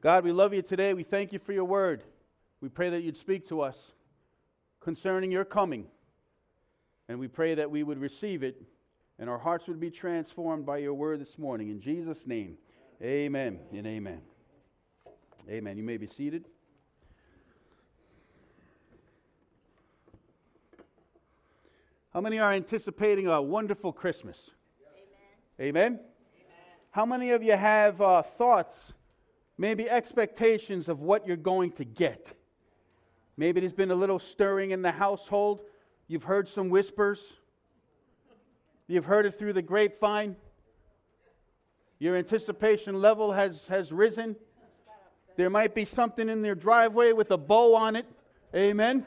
God, we love you today. We thank you for your word. We pray that you'd speak to us concerning your coming. And we pray that we would receive it and our hearts would be transformed by your word this morning. In Jesus' name, amen and amen. Amen. You may be seated. How many are anticipating a wonderful Christmas? Amen. Amen? Amen. How many of you have uh, thoughts, maybe expectations of what you're going to get? Maybe there's been a little stirring in the household. You've heard some whispers. You've heard it through the grapevine. Your anticipation level has, has risen. There might be something in their driveway with a bow on it. Amen.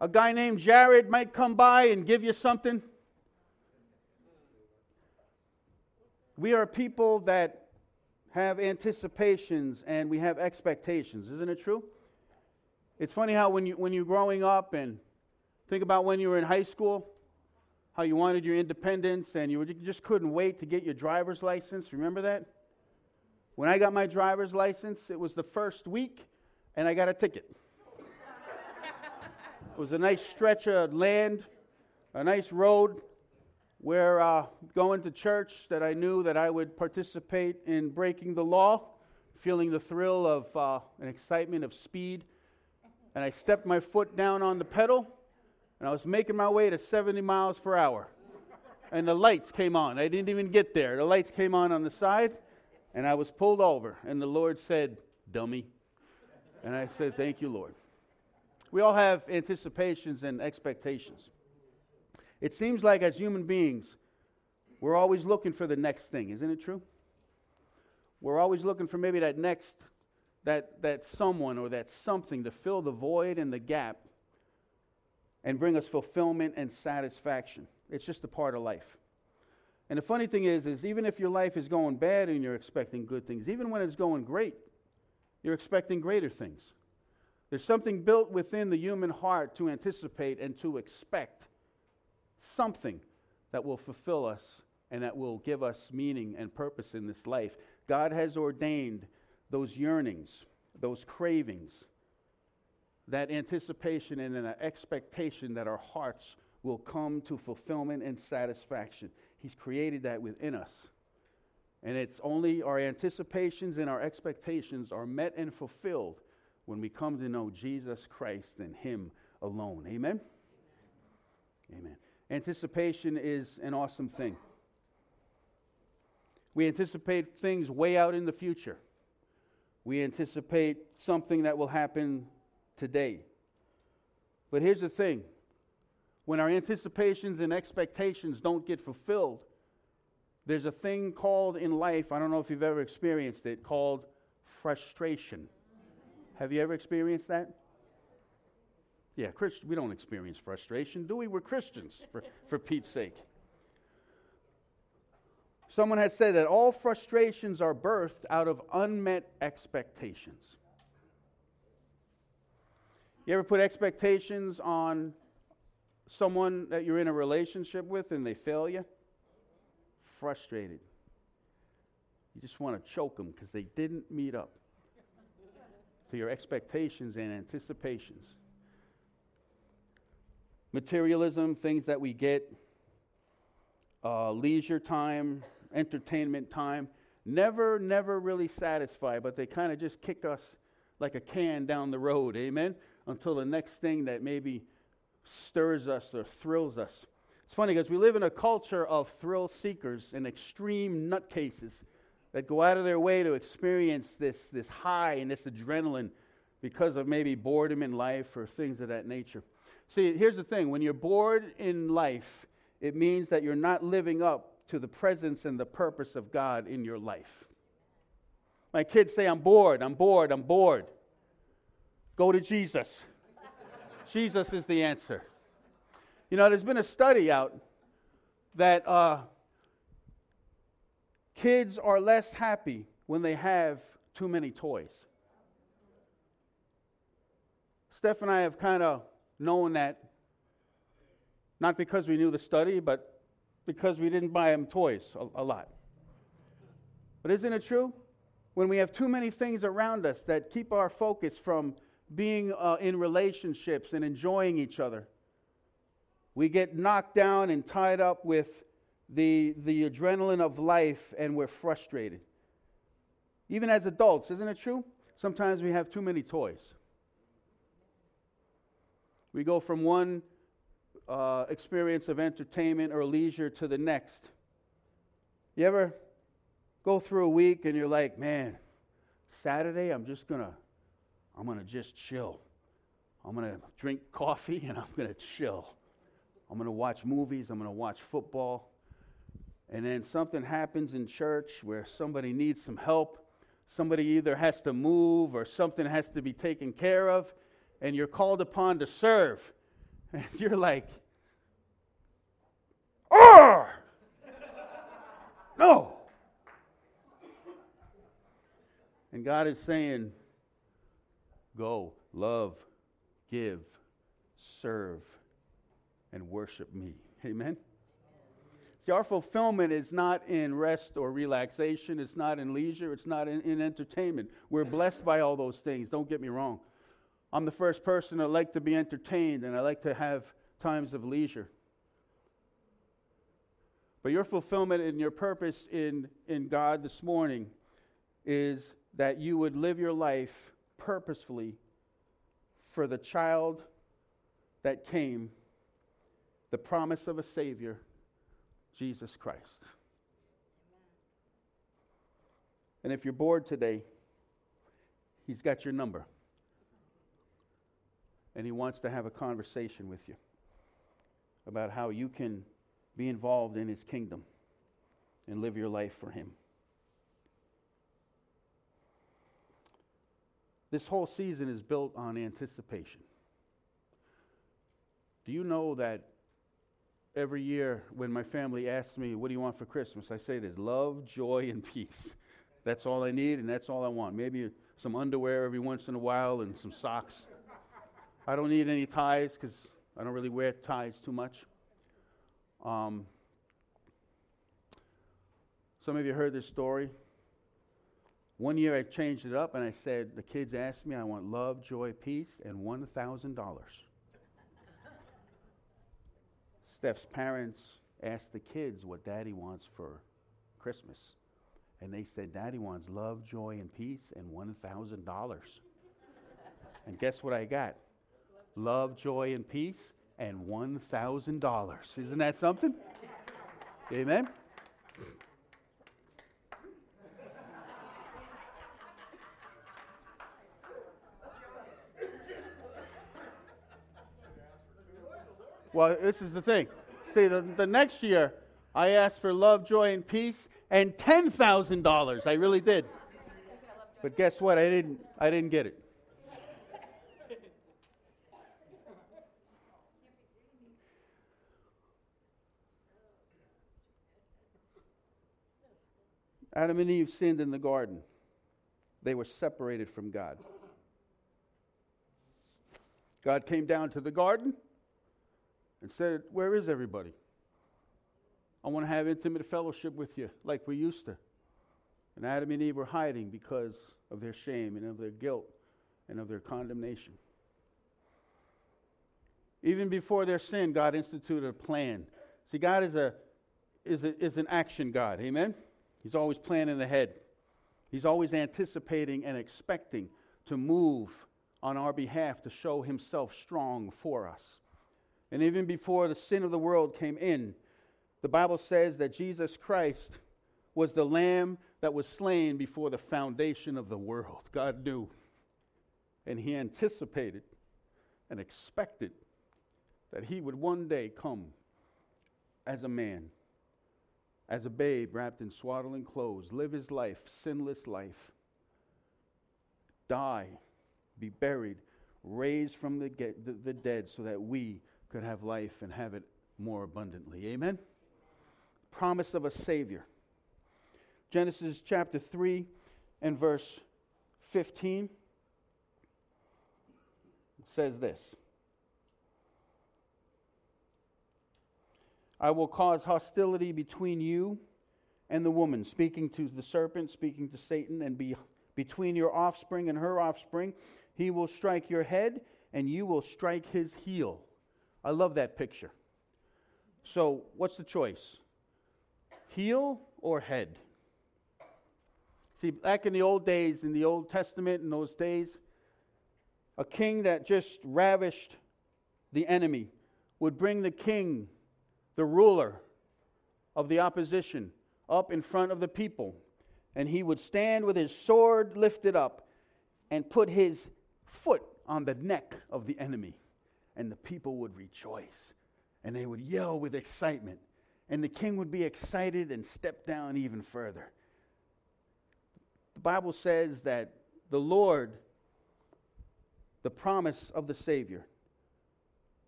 A guy named Jared might come by and give you something. We are people that have anticipations and we have expectations. Isn't it true? It's funny how when, you, when you're growing up and think about when you were in high school, how you wanted your independence and you just couldn't wait to get your driver's license. Remember that? When I got my driver's license, it was the first week and I got a ticket. it was a nice stretch of land, a nice road where uh, going to church that I knew that I would participate in breaking the law, feeling the thrill of uh, an excitement of speed. And I stepped my foot down on the pedal, and I was making my way to 70 miles per hour. And the lights came on. I didn't even get there. The lights came on on the side, and I was pulled over. And the Lord said, Dummy. And I said, Thank you, Lord. We all have anticipations and expectations. It seems like as human beings, we're always looking for the next thing, isn't it true? We're always looking for maybe that next, that, that someone or that something to fill the void and the gap and bring us fulfillment and satisfaction. It's just a part of life. And the funny thing is, is even if your life is going bad and you're expecting good things, even when it's going great, you're expecting greater things. There's something built within the human heart to anticipate and to expect something that will fulfill us and that will give us meaning and purpose in this life. God has ordained those yearnings, those cravings, that anticipation and an expectation that our hearts will come to fulfillment and satisfaction. He's created that within us. And it's only our anticipations and our expectations are met and fulfilled when we come to know Jesus Christ and Him alone. Amen? Amen. Anticipation is an awesome thing. We anticipate things way out in the future. We anticipate something that will happen today. But here's the thing when our anticipations and expectations don't get fulfilled, there's a thing called in life, I don't know if you've ever experienced it, called frustration. Have you ever experienced that? Yeah, Christ, we don't experience frustration, do we? We're Christians, for, for Pete's sake. Someone had said that all frustrations are birthed out of unmet expectations. You ever put expectations on someone that you're in a relationship with and they fail you? Frustrated. You just want to choke them because they didn't meet up to your expectations and anticipations materialism, things that we get, uh, leisure time, entertainment time, never, never really satisfy, but they kind of just kick us like a can down the road, amen? Until the next thing that maybe stirs us or thrills us. It's funny because we live in a culture of thrill seekers and extreme nutcases that go out of their way to experience this, this high and this adrenaline because of maybe boredom in life or things of that nature. See, here's the thing when you're bored in life, it means that you're not living up to the presence and the purpose of God in your life. My kids say, I'm bored, I'm bored, I'm bored. Go to Jesus. Jesus is the answer. You know, there's been a study out that uh, kids are less happy when they have too many toys. Steph and I have kind of known that not because we knew the study, but because we didn't buy them toys a, a lot. But isn't it true? When we have too many things around us that keep our focus from being uh, in relationships and enjoying each other, we get knocked down and tied up with the, the adrenaline of life and we're frustrated. Even as adults, isn't it true? Sometimes we have too many toys. We go from one uh, experience of entertainment or leisure to the next. You ever go through a week and you're like, man, Saturday I'm just gonna, I'm gonna just chill. I'm gonna drink coffee and I'm gonna chill. I'm gonna watch movies. I'm gonna watch football. And then something happens in church where somebody needs some help. Somebody either has to move or something has to be taken care of, and you're called upon to serve. And you're like, oh! no! And God is saying, go, love, give, serve, and worship me. Amen? See, our fulfillment is not in rest or relaxation. It's not in leisure. It's not in, in, entertainment. We're blessed by all those things. Don't get me wrong. I'm the first person that like to be entertained and I like to have times of leisure. But your fulfillment and your purpose in, in God this morning is that you would live your life purposefully for the child that came, the promise of a Savior Jesus Christ. And if you're bored today, He's got your number. And He wants to have a conversation with you about how you can be involved in His kingdom and live your life for Him. This whole season is built on anticipation. Do you know that every year when my family asks me, What do you want for Christmas? I say this love, joy, and peace. That's all I need, and that's all I want. Maybe some underwear every once in a while and some socks. I don't need any ties because I don't really wear ties too much. Um, some of you heard this story. One year I changed it up and I said, The kids asked me, I want love, joy, peace, and $1,000. Steph's parents asked the kids what daddy wants for Christmas. And they said, Daddy wants love, joy, and peace and $1,000. and guess what I got? Love, joy, and peace and $1,000. Isn't that something? Amen? Well, this is the thing. See, the, the next year, I asked for love, joy, and peace, and ten thousand dollars. I really did. But guess what? I didn't. I didn't get it. Adam and Eve sinned in the garden. They were separated from God. God came down to the garden and said, Where is everybody? I want to have intimate fellowship with you like we used to. And Adam and Eve were hiding because of their shame and of their guilt and of their condemnation. Even before their sin, God instituted a plan. See, God is, a, is, a, is an action God. Amen? He's always planning ahead. He's always anticipating and expecting to move on our behalf to show himself strong for us. And even before the sin of the world came in, the Bible says that Jesus Christ was the lamb that was slain before the foundation of the world. God knew. And he anticipated and expected that he would one day come as a man, as a babe wrapped in swaddling clothes, live his life, sinless life, die, be buried, raised from the, the, the dead so that we could have life and have it more abundantly. Amen? Promise of a Savior. Genesis chapter 3 and verse 15 says this I will cause hostility between you and the woman, speaking to the serpent, speaking to Satan, and be between your offspring and her offspring, he will strike your head, and you will strike his heel. I love that picture. So, what's the choice? Heel or head? See, back in the old days, in the Old Testament, in those days, a king that just ravished the enemy would bring the king, the ruler of the opposition, up in front of the people. And he would stand with his sword lifted up and put his foot on the neck of the enemy. And the people would rejoice and they would yell with excitement. And the king would be excited and step down even further. The Bible says that the Lord, the promise of the Savior,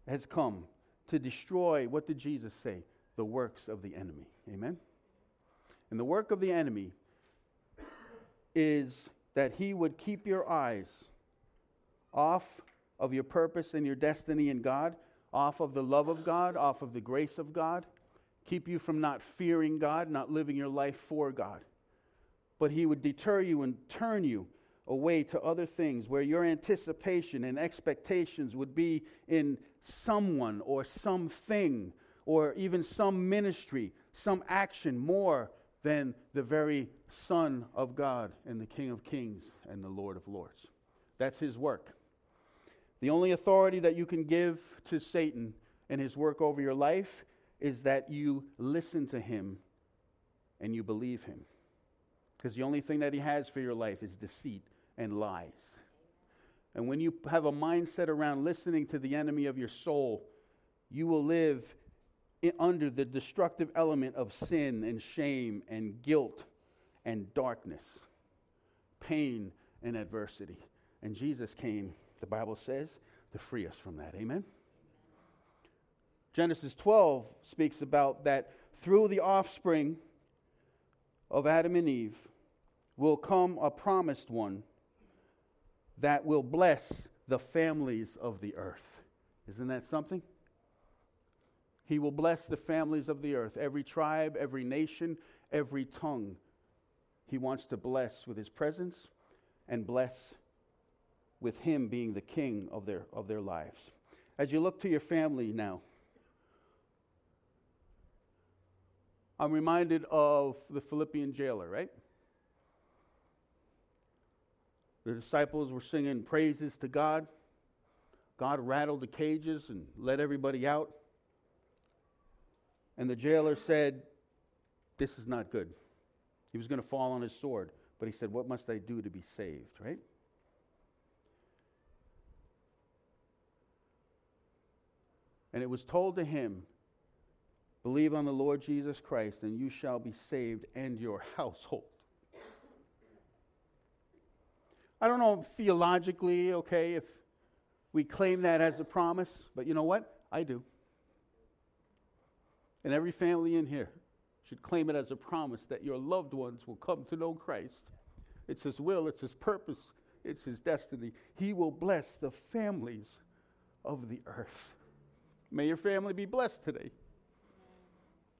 has come to destroy, what did Jesus say? The works of the enemy. Amen? And the work of the enemy is that he would keep your eyes off of your purpose and your destiny in God, off of the love of God, off of the grace of God, keep you from not fearing God, not living your life for God but he would deter you and turn you away to other things where your anticipation and expectations would be in someone or something or even some ministry, some action more than the very Son of God and the King of Kings and the Lord of Lords. That's his work. The only authority that you can give to Satan and his work over your life is that you listen to him and you believe him. Because the only thing that he has for your life is deceit and lies. And when you have a mindset around listening to the enemy of your soul, you will live under the destructive element of sin and shame and guilt and darkness, pain and adversity. And Jesus came, the Bible says, to free us from that. Amen? Genesis 12 speaks about that through the offspring of Adam and Eve, will come a promised one that will bless the families of the earth. Isn't that something? He will bless the families of the earth, every tribe, every nation, every tongue. He wants to bless with his presence and bless with him being the king of their, of their lives. As you look to your family now, I'm reminded of the Philippian jailer, right? The disciples were singing praises to God. God rattled the cages and let everybody out. And the jailer said, This is not good. He was going to fall on his sword, but he said, What must I do to be saved, right? And it was told to him, Believe on the Lord Jesus Christ, and you shall be saved and your household. I don't know theologically, okay, if we claim that as a promise, but you know what? I do. And every family in here should claim it as a promise that your loved ones will come to know Christ. It's His will, it's His purpose, it's His destiny. He will bless the families of the earth. May your family be blessed today.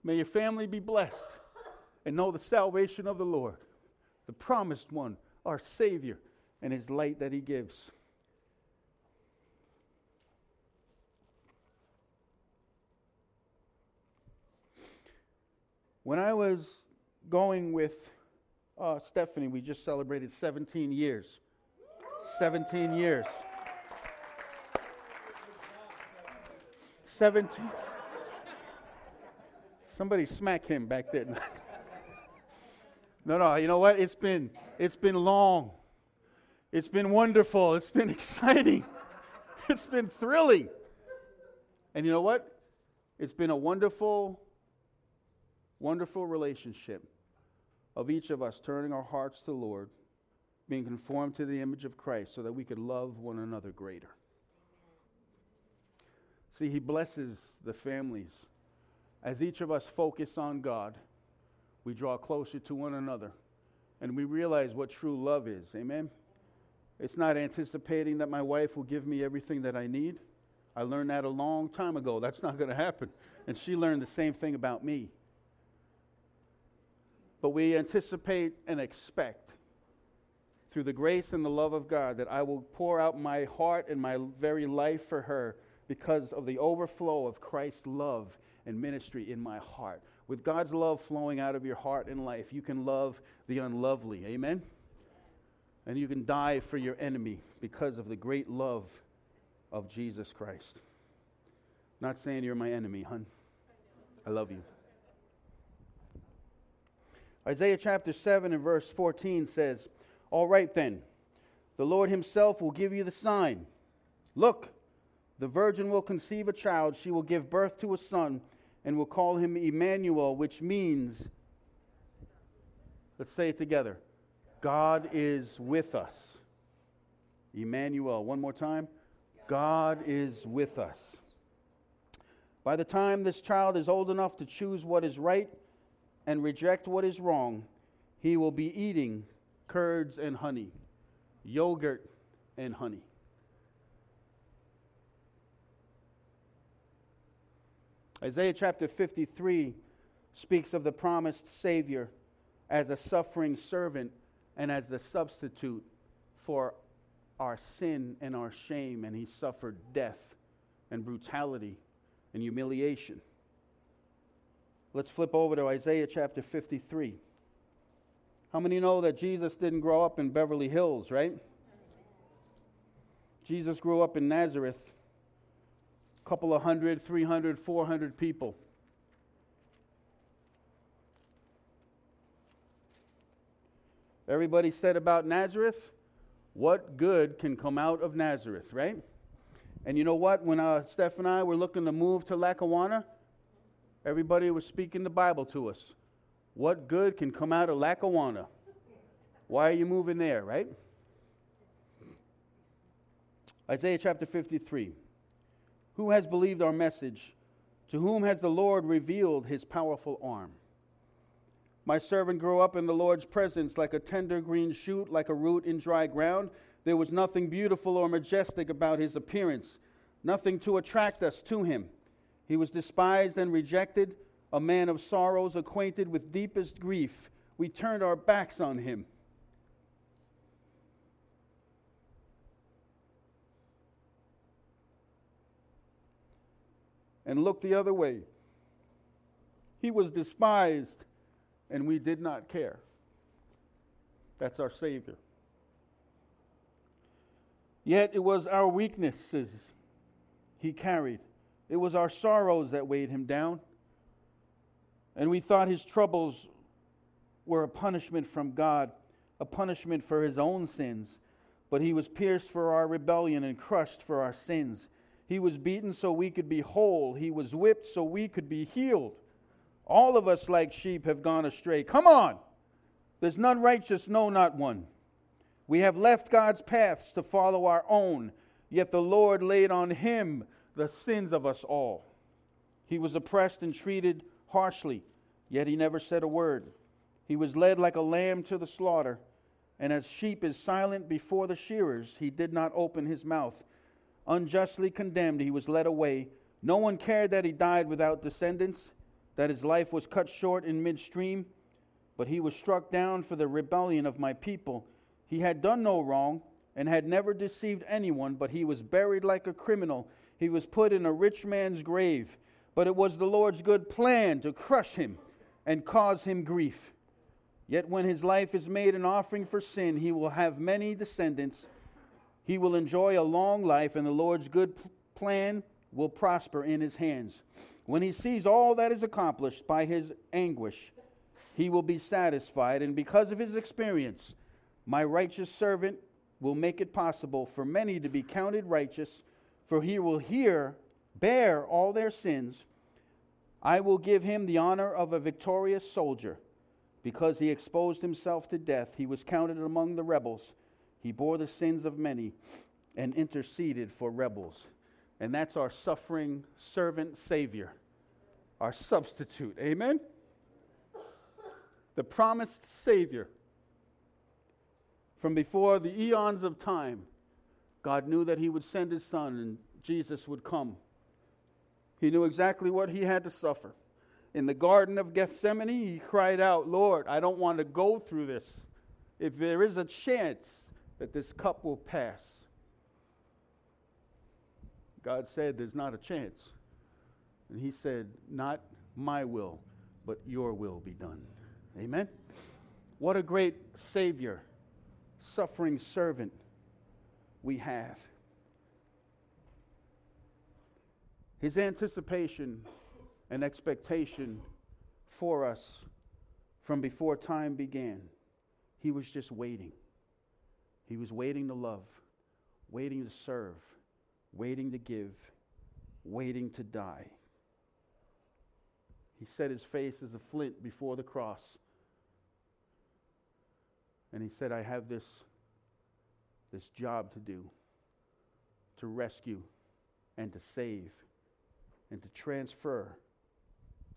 May your family be blessed and know the salvation of the Lord, the promised one, our Savior and his light that he gives. When I was going with uh, Stephanie, we just celebrated 17 years. 17 years. 17. Somebody smack him back there. no, no, you know what? It's been it's been long. It's been wonderful. It's been exciting. It's been thrilling. And you know what? It's been a wonderful, wonderful relationship of each of us turning our hearts to the Lord, being conformed to the image of Christ so that we could love one another greater. See, He blesses the families. As each of us focus on God, we draw closer to one another and we realize what true love is. Amen? It's not anticipating that my wife will give me everything that I need. I learned that a long time ago. That's not going to happen. And she learned the same thing about me. but we anticipate and expect through the grace and the love of God that I will pour out my heart and my very life for her because of the overflow of Christ's love and ministry in my heart. With God's love flowing out of your heart and life, you can love the unlovely. Amen? And you can die for your enemy because of the great love of Jesus Christ. Not saying you're my enemy, hun. I love you. Isaiah chapter 7 and verse 14 says, All right then, the Lord himself will give you the sign. Look, the virgin will conceive a child, she will give birth to a son and will call him Emmanuel, which means, let's say it together God is with us. Emmanuel. One more time. God is with us. By the time this child is old enough to choose what is right and reject what is wrong, he will be eating curds and honey, yogurt and honey. Isaiah chapter 53 speaks of the promised Savior as a suffering servant and as the substitute for our sin and our shame, and he suffered death and brutality and humiliation. Let's flip over to Isaiah chapter 53. How many know that Jesus didn't grow up in Beverly Hills, right? Jesus grew up in Nazareth a couple of hundred, 300, 400 people. Everybody said about Nazareth, what good can come out of Nazareth, right? And you know what? When uh, Steph and I were looking to move to Lackawanna, everybody was speaking the Bible to us. What good can come out of Lackawanna? Why are you moving there, right? Isaiah chapter 53. Who has believed our message? To whom has the Lord revealed his powerful arm? My servant grew up in the Lord's presence like a tender green shoot, like a root in dry ground. There was nothing beautiful or majestic about his appearance, nothing to attract us to him. He was despised and rejected, a man of sorrows, acquainted with deepest grief. We turned our backs on him. and looked the other way. He was despised, and we did not care. That's our Savior. Yet it was our weaknesses he carried, it was our sorrows that weighed him down. And we thought his troubles were a punishment from God, a punishment for his own sins. But he was pierced for our rebellion and crushed for our sins. He was beaten so we could be whole. He was whipped so we could be healed. All of us, like sheep, have gone astray. Come on! There's none righteous, no, not one. We have left God's paths to follow our own, yet the Lord laid on him the sins of us all. He was oppressed and treated harshly, yet he never said a word. He was led like a lamb to the slaughter, and as sheep is silent before the shearers, he did not open his mouth unjustly condemned, he was led away. No one cared that he died without descendants, that his life was cut short in midstream, but he was struck down for the rebellion of my people. He had done no wrong and had never deceived anyone, but he was buried like a criminal. He was put in a rich man's grave. But it was the Lord's good plan to crush him and cause him grief. Yet when his life is made an offering for sin, he will have many descendants he will enjoy a long life, and the Lord's good plan will prosper in his hands. When he sees all that is accomplished by his anguish, he will be satisfied, and because of his experience, my righteous servant will make it possible for many to be counted righteous, for he will hear, bear all their sins. I will give him the honor of a victorious soldier. Because he exposed himself to death, he was counted among the rebels. He bore the sins of many and interceded for rebels. And that's our suffering servant Savior, our substitute. Amen? The promised Savior. From before the eons of time, God knew that He would send His Son and Jesus would come. He knew exactly what He had to suffer. in the Garden of Gethsemane, he cried out, Lord, I don't want to go through this. If there is a chance that this cup will pass, God said, There's not a chance. And he said, Not my will, but your will be done. Amen? What a great Savior, suffering servant we have. His anticipation and expectation for us from before time began. He was just waiting. He was waiting to love, waiting to serve, waiting to give, waiting to die. He set his face as a flint before the cross. And he said, I have this, this job to do to rescue and to save and to transfer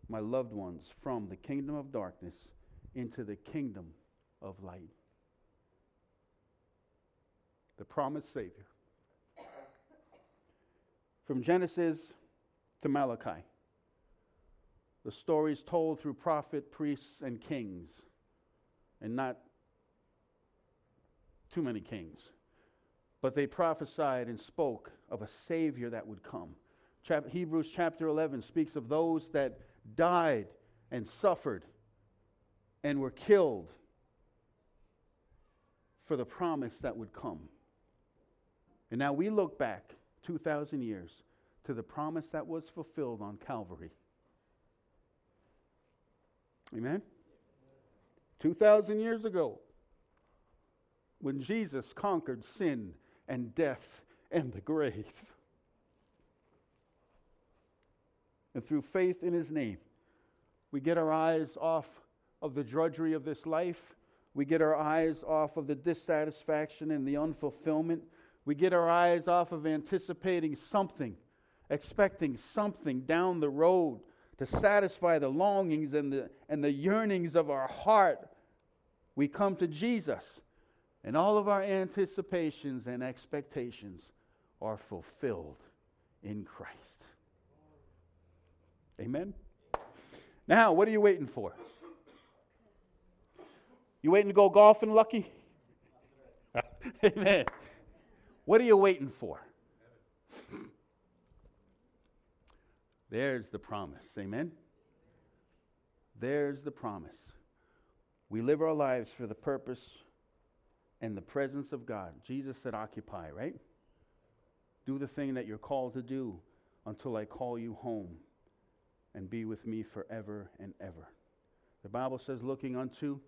my loved ones from the kingdom of darkness into the kingdom of light. The promised Savior. From Genesis to Malachi, the stories told through prophet, priests, and kings, and not too many kings. But they prophesied and spoke of a Savior that would come. Chap- Hebrews chapter 11 speaks of those that died and suffered and were killed for the promise that would come. And now we look back 2,000 years to the promise that was fulfilled on Calvary. Amen? 2,000 years ago, when Jesus conquered sin and death and the grave. And through faith in his name, we get our eyes off of the drudgery of this life. We get our eyes off of the dissatisfaction and the unfulfillment. We get our eyes off of anticipating something, expecting something down the road to satisfy the longings and the, and the yearnings of our heart. We come to Jesus and all of our anticipations and expectations are fulfilled in Christ. Amen? Now, what are you waiting for? You waiting to go golfing, Lucky? Amen. What are you waiting for? There's the promise. Amen. There's the promise. We live our lives for the purpose and the presence of God. Jesus said, Occupy, right? Do the thing that you're called to do until I call you home and be with me forever and ever. The Bible says, looking unto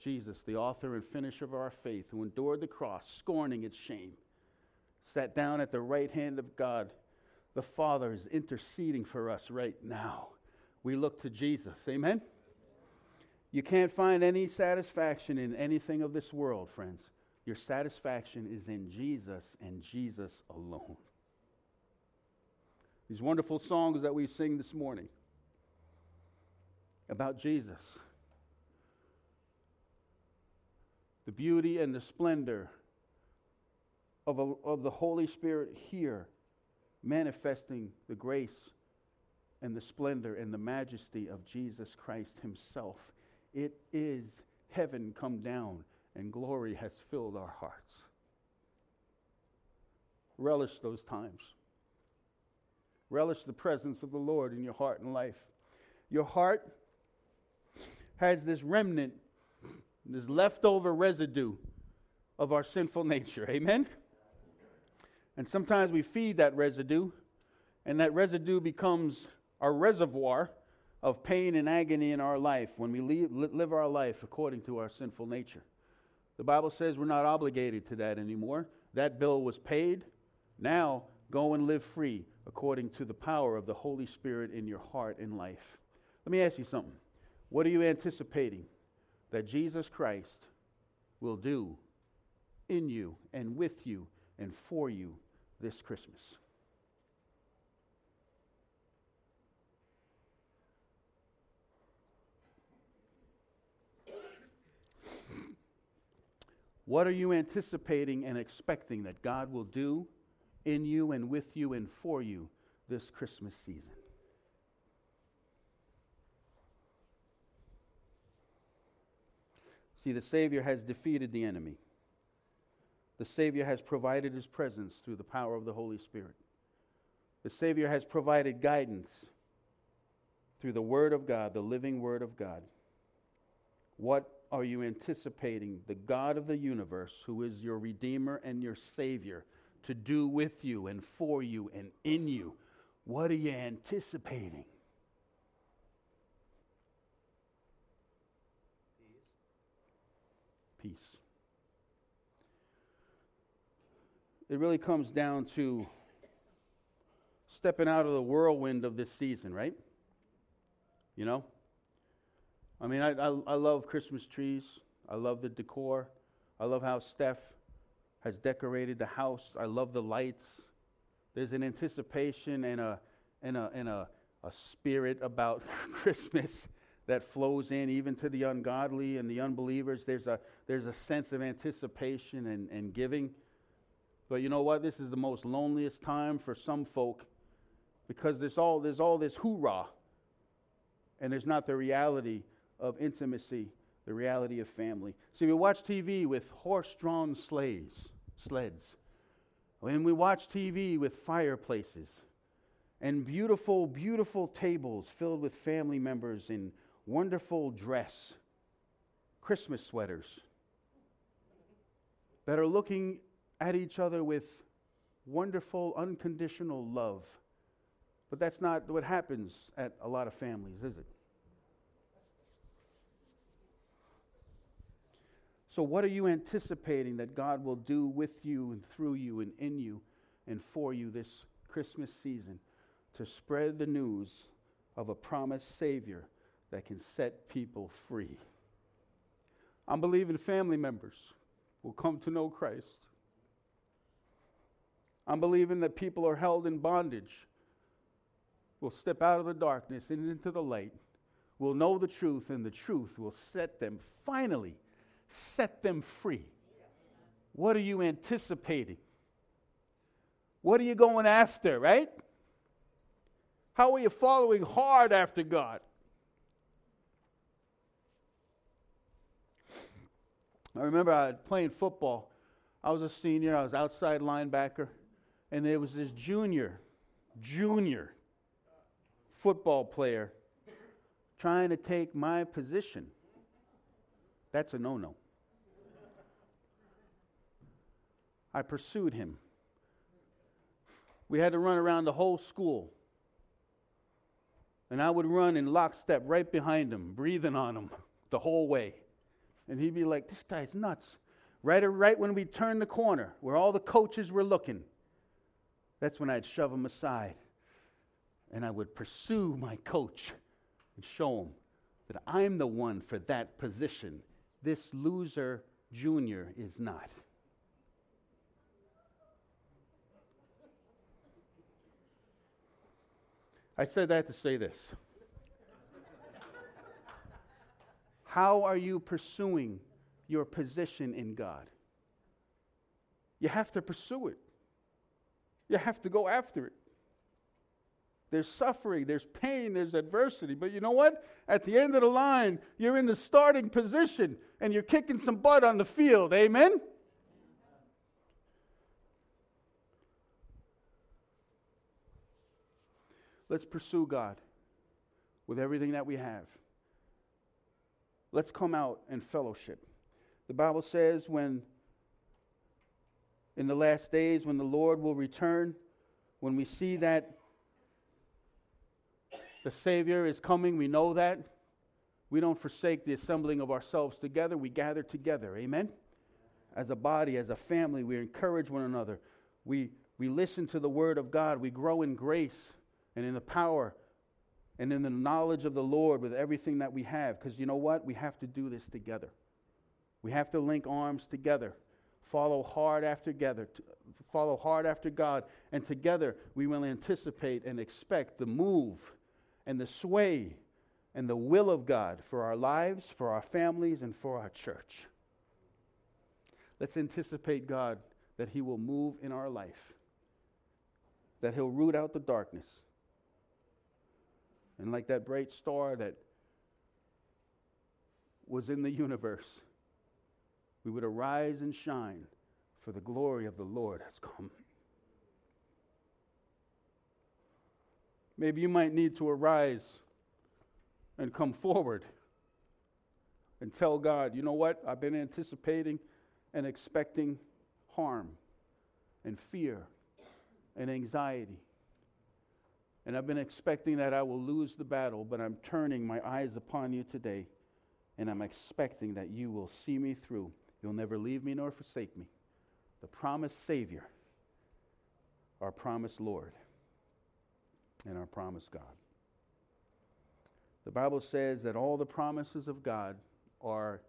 Jesus, the author and finisher of our faith, who endured the cross, scorning its shame, sat down at the right hand of God. The Father is interceding for us right now. We look to Jesus. Amen? You can't find any satisfaction in anything of this world, friends. Your satisfaction is in Jesus and Jesus alone. These wonderful songs that we sing this morning about Jesus, the beauty and the splendor of, a, of the Holy Spirit here, manifesting the grace and the splendor and the majesty of Jesus Christ Himself it is heaven come down and glory has filled our hearts. Relish those times. Relish the presence of the Lord in your heart and life. Your heart has this remnant, this leftover residue of our sinful nature. Amen? And sometimes we feed that residue, and that residue becomes our reservoir of pain and agony in our life when we live our life according to our sinful nature. The Bible says we're not obligated to that anymore. That bill was paid. Now go and live free according to the power of the Holy Spirit in your heart and life. Let me ask you something. What are you anticipating that Jesus Christ will do in you and with you and for you this Christmas. What are you anticipating and expecting that God will do in you and with you and for you this Christmas season? See, the Savior has defeated the enemy. The Savior has provided his presence through the power of the Holy Spirit. The Savior has provided guidance through the Word of God, the living Word of God. What are you anticipating the God of the universe, who is your Redeemer and your Savior, to do with you and for you and in you? What are you anticipating? Peace. It really comes down to stepping out of the whirlwind of this season, right? You know? I mean, I, I, I, love Christmas trees. I love the decor. I love how Steph has decorated the house. I love the lights. There's an anticipation and a, and a, and a, a spirit about Christmas that flows in even to the ungodly and the unbelievers. There's a, there's a sense of anticipation and, and giving. But you know what? This is the most loneliest time for some folk because there's all, there's all this hoorah and there's not the reality of intimacy, the reality of family. See, we watch TV with horse drawn sleighs, sleds. And we watch TV with fireplaces and beautiful, beautiful tables filled with family members in wonderful dress, Christmas sweaters that are looking at each other with wonderful, unconditional love. But that's not what happens at a lot of families, is it? So, what are you anticipating that God will do with you and through you and in you and for you this Christmas season to spread the news of a promised Savior that can set people free? I'm believing family members will come to know Christ. I'm believing that people are held in bondage will step out of the darkness and into the light, will know the truth, and the truth will set them finally set them free. What are you anticipating? What are you going after, right? How are you following hard after God? I remember I playing football. I was a senior, I was outside linebacker, and there was this junior, junior football player trying to take my position. That's a no no. I pursued him. We had to run around the whole school. And I would run in lockstep right behind him, breathing on him the whole way. And he'd be like, This guy's nuts. Right, right when we turned the corner, where all the coaches were looking, that's when I'd shove him aside. And I would pursue my coach and show him that I'm the one for that position. This loser junior is not. I said that to say this. How are you pursuing your position in God? You have to pursue it. You have to go after it. There's suffering, there's pain, there's adversity. But you know what? At the end of the line, you're in the starting position and you're kicking some butt on the field. Amen? Let's pursue God with everything that we have. Let's come out and fellowship. The Bible says when in the last days when the Lord will return, when we see that the Savior is coming, we know that. We don't forsake the assembling of ourselves together, we gather together. Amen? As a body, as a family, we encourage one another. We, we listen to the Word of God, we grow in grace and in the power and in the knowledge of the Lord with everything that we have. Because you know what? We have to do this together. We have to link arms together, follow hard after together, follow hard after God, and together we will anticipate and expect the move and the sway and the will of God for our lives, for our families, and for our church. Let's anticipate God that He will move in our life, that He'll root out the darkness and like that bright star that was in the universe, we would arise and shine, for the glory of the Lord has come. Maybe you might need to arise and come forward and tell God, you know what? I've been anticipating and expecting harm and fear and anxiety. And I've been expecting that I will lose the battle, but I'm turning my eyes upon you today, and I'm expecting that you will see me through. You'll never leave me nor forsake me. The promised Savior, our promised Lord, and our promised God. The Bible says that all the promises of God are,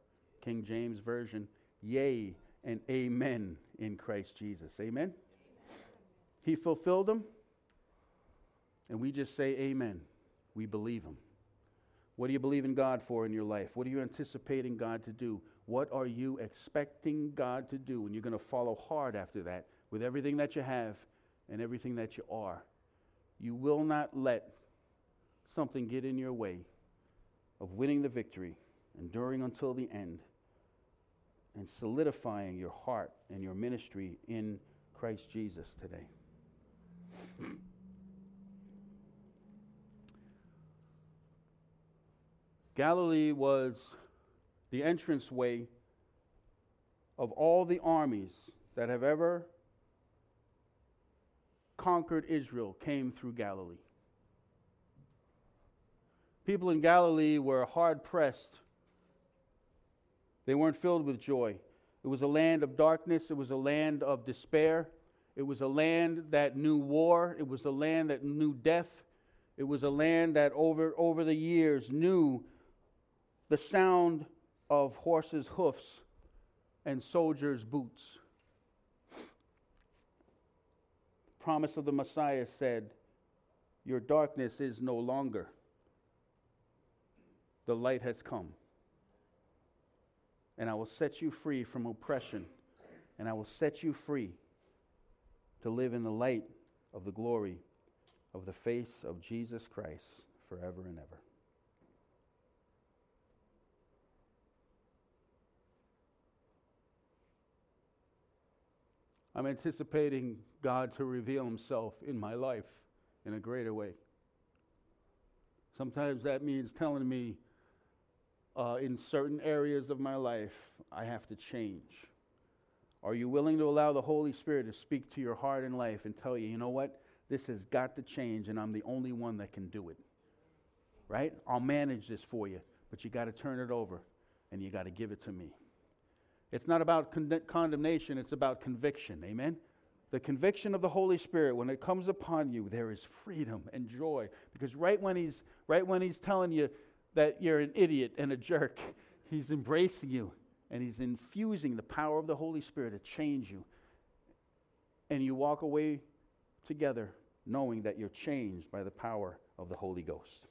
King James Version, yea and amen in Christ Jesus. Amen? He fulfilled them, and we just say amen. We believe him. What do you believe in God for in your life? What are you anticipating God to do? What are you expecting God to do? And you're going to follow hard after that with everything that you have and everything that you are. You will not let something get in your way of winning the victory, enduring until the end, and solidifying your heart and your ministry in Christ Jesus today. Galilee was the entranceway of all the armies that have ever conquered Israel came through Galilee. People in Galilee were hard pressed. They weren't filled with joy. It was a land of darkness, it was a land of despair, it was a land that knew war. It was a land that knew death. It was a land that over, over the years knew the sound of horses' hoofs and soldiers' boots. The promise of the Messiah said, Your darkness is no longer. The light has come. And I will set you free from oppression, and I will set you free to live in the light of the glory of the face of Jesus Christ forever and ever. I'm anticipating God to reveal himself in my life in a greater way. Sometimes that means telling me uh, in certain areas of my life I have to change. Are you willing to allow the Holy Spirit to speak to your heart and life and tell you, you know what? This has got to change, and I'm the only one that can do it. Right? I'll manage this for you, but you got to turn it over and you got to give it to me. It's not about con- condemnation, it's about conviction. Amen? The conviction of the Holy Spirit, when it comes upon you, there is freedom and joy. Because right when he's, right when he's telling you that you're an idiot and a jerk, he's embracing you and He's infusing the power of the Holy Spirit to change you. And you walk away together knowing that you're changed by the power of the Holy Ghost.